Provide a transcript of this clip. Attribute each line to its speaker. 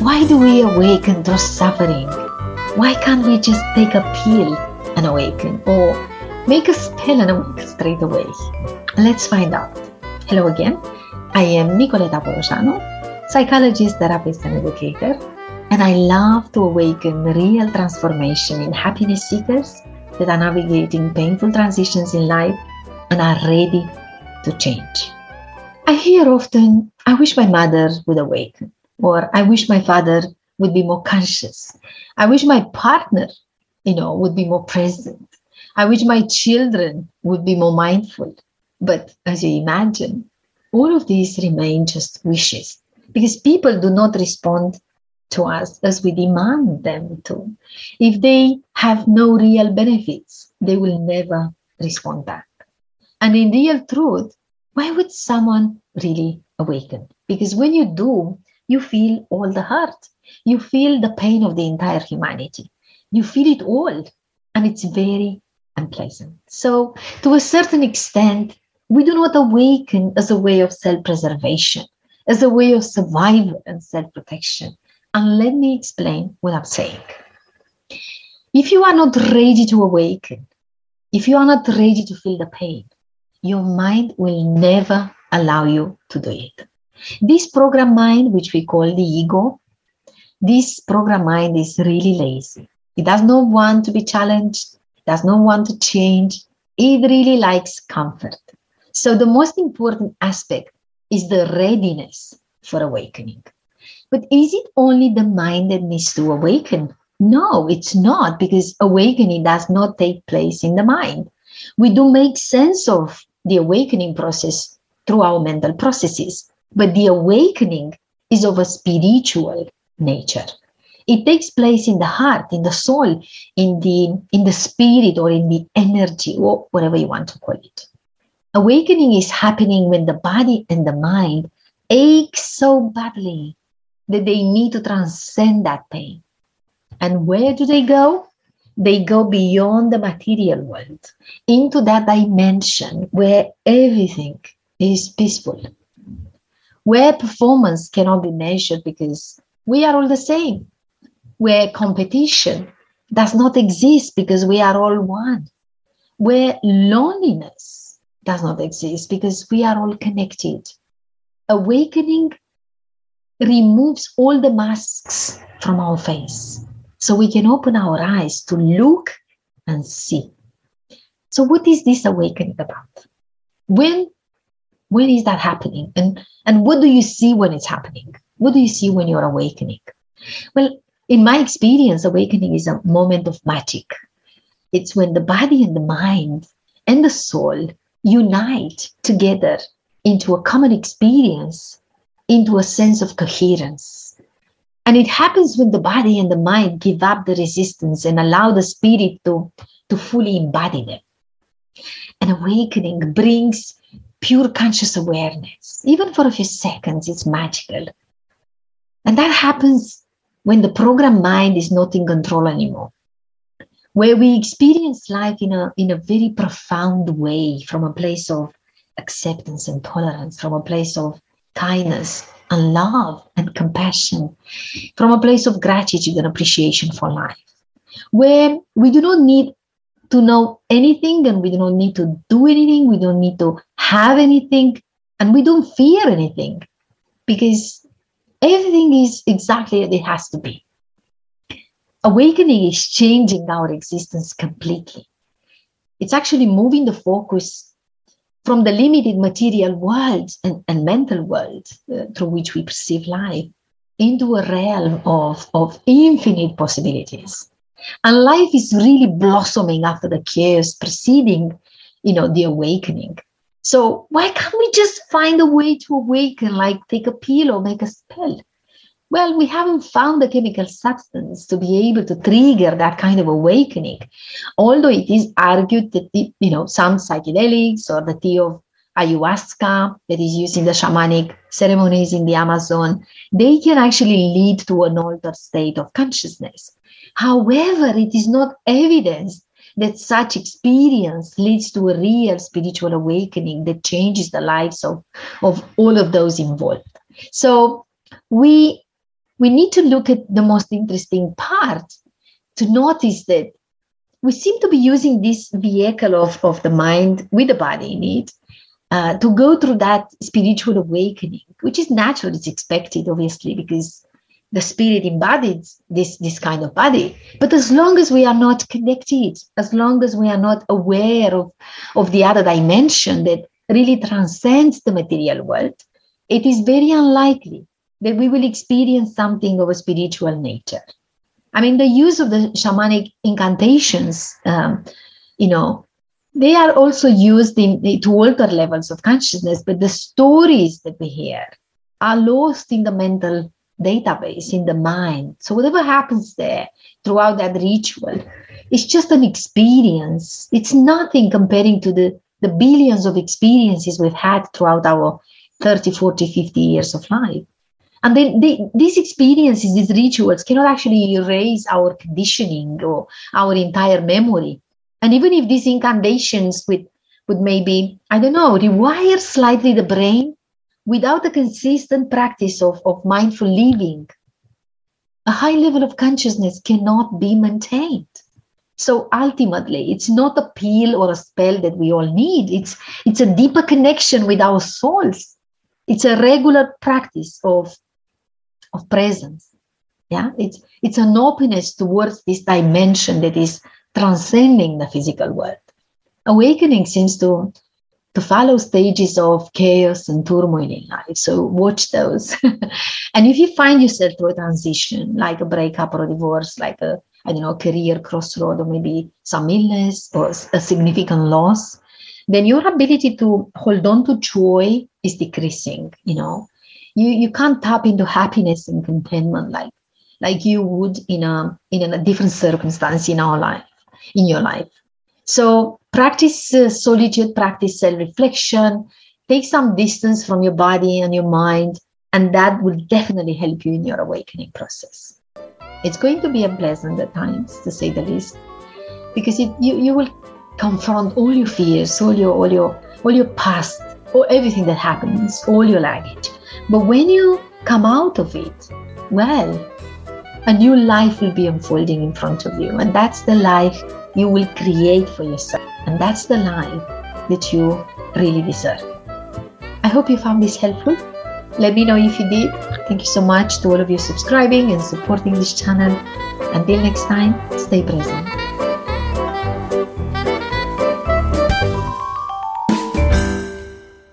Speaker 1: Why do we awaken through suffering? Why can't we just take a pill and awaken or make a spell and awaken straight away? Let's find out. Hello again. I am Nicoletta Porosano, psychologist, therapist, and educator, and I love to awaken real transformation in happiness seekers that are navigating painful transitions in life and are ready to change. I hear often, I wish my mother would awaken, or I wish my father would be more conscious. I wish my partner, you know, would be more present. I wish my children would be more mindful. But as you imagine, all of these remain just wishes because people do not respond to us as we demand them to. If they have no real benefits, they will never respond back. And in real truth, why would someone really awaken? Because when you do, you feel all the hurt. You feel the pain of the entire humanity. You feel it all. And it's very unpleasant. So, to a certain extent, we do not awaken as a way of self preservation, as a way of survival and self protection. And let me explain what I'm saying. If you are not ready to awaken, if you are not ready to feel the pain, your mind will never allow you to do it. This program mind, which we call the ego, this program mind is really lazy. It does not want to be challenged, does not want to change. It really likes comfort. So, the most important aspect is the readiness for awakening. But is it only the mind that needs to awaken? No, it's not, because awakening does not take place in the mind. We do make sense of the awakening process through our mental processes, but the awakening is of a spiritual nature. It takes place in the heart, in the soul, in the in the spirit, or in the energy, or whatever you want to call it. Awakening is happening when the body and the mind ache so badly that they need to transcend that pain. And where do they go? They go beyond the material world into that dimension where everything is peaceful, where performance cannot be measured because we are all the same, where competition does not exist because we are all one, where loneliness does not exist because we are all connected. Awakening removes all the masks from our face so we can open our eyes to look and see. So, what is this awakening about? When when is that happening? And and what do you see when it's happening? What do you see when you're awakening? Well, in my experience, awakening is a moment of magic. It's when the body and the mind and the soul unite together into a common experience into a sense of coherence. And it happens when the body and the mind give up the resistance and allow the spirit to, to fully embody them. and awakening brings pure conscious awareness. Even for a few seconds, it's magical. And that happens when the program mind is not in control anymore, where we experience life in a, in a very profound way from a place of acceptance and tolerance, from a place of kindness and love and compassion from a place of gratitude and appreciation for life, where we do not need to know anything and we do not need to do anything, we don't need to have anything, and we don't fear anything because everything is exactly as it has to be. Awakening is changing our existence completely. It's actually moving the focus from the limited material world and, and mental world uh, through which we perceive life into a realm of, of infinite possibilities. And life is really blossoming after the chaos preceding, you know, the awakening. So why can't we just find a way to awaken, like take a pill or make a spell? Well, we haven't found a chemical substance to be able to trigger that kind of awakening. Although it is argued that, the, you know, some psychedelics or the tea of ayahuasca that is used in the shamanic ceremonies in the Amazon, they can actually lead to an altered state of consciousness. However, it is not evidence that such experience leads to a real spiritual awakening that changes the lives of, of all of those involved. So we we need to look at the most interesting part to notice that we seem to be using this vehicle of, of the mind with the body in it uh, to go through that spiritual awakening, which is natural, it's expected, obviously, because the spirit embodies this, this kind of body. But as long as we are not connected, as long as we are not aware of, of the other dimension that really transcends the material world, it is very unlikely that we will experience something of a spiritual nature. I mean, the use of the shamanic incantations, um, you know, they are also used in, to alter levels of consciousness, but the stories that we hear are lost in the mental database, in the mind. So whatever happens there throughout that ritual, it's just an experience. It's nothing comparing to the, the billions of experiences we've had throughout our 30, 40, 50 years of life. And then they, these experiences, these rituals cannot actually erase our conditioning or our entire memory. And even if these incantations would, would maybe, I don't know, rewire slightly the brain without a consistent practice of, of mindful living, a high level of consciousness cannot be maintained. So ultimately, it's not a pill or a spell that we all need. It's, it's a deeper connection with our souls. It's a regular practice of of presence. Yeah, it's it's an openness towards this dimension that is transcending the physical world. Awakening seems to to follow stages of chaos and turmoil in life. So watch those. and if you find yourself through a transition, like a breakup or a divorce, like a I don't know, career crossroad, or maybe some illness or a significant loss, then your ability to hold on to joy is decreasing, you know you you can't tap into happiness and contentment like like you would in a in a different circumstance in our life in your life so practice uh, solitude practice self-reflection take some distance from your body and your mind and that will definitely help you in your awakening process it's going to be unpleasant at times to say the least because it, you, you will confront all your fears all your all your all your past or everything that happens all your luggage but when you come out of it, well, a new life will be unfolding in front of you. And that's the life you will create for yourself. And that's the life that you really deserve. I hope you found this helpful. Let me know if you did. Thank you so much to all of you subscribing and supporting this channel. Until next time, stay present.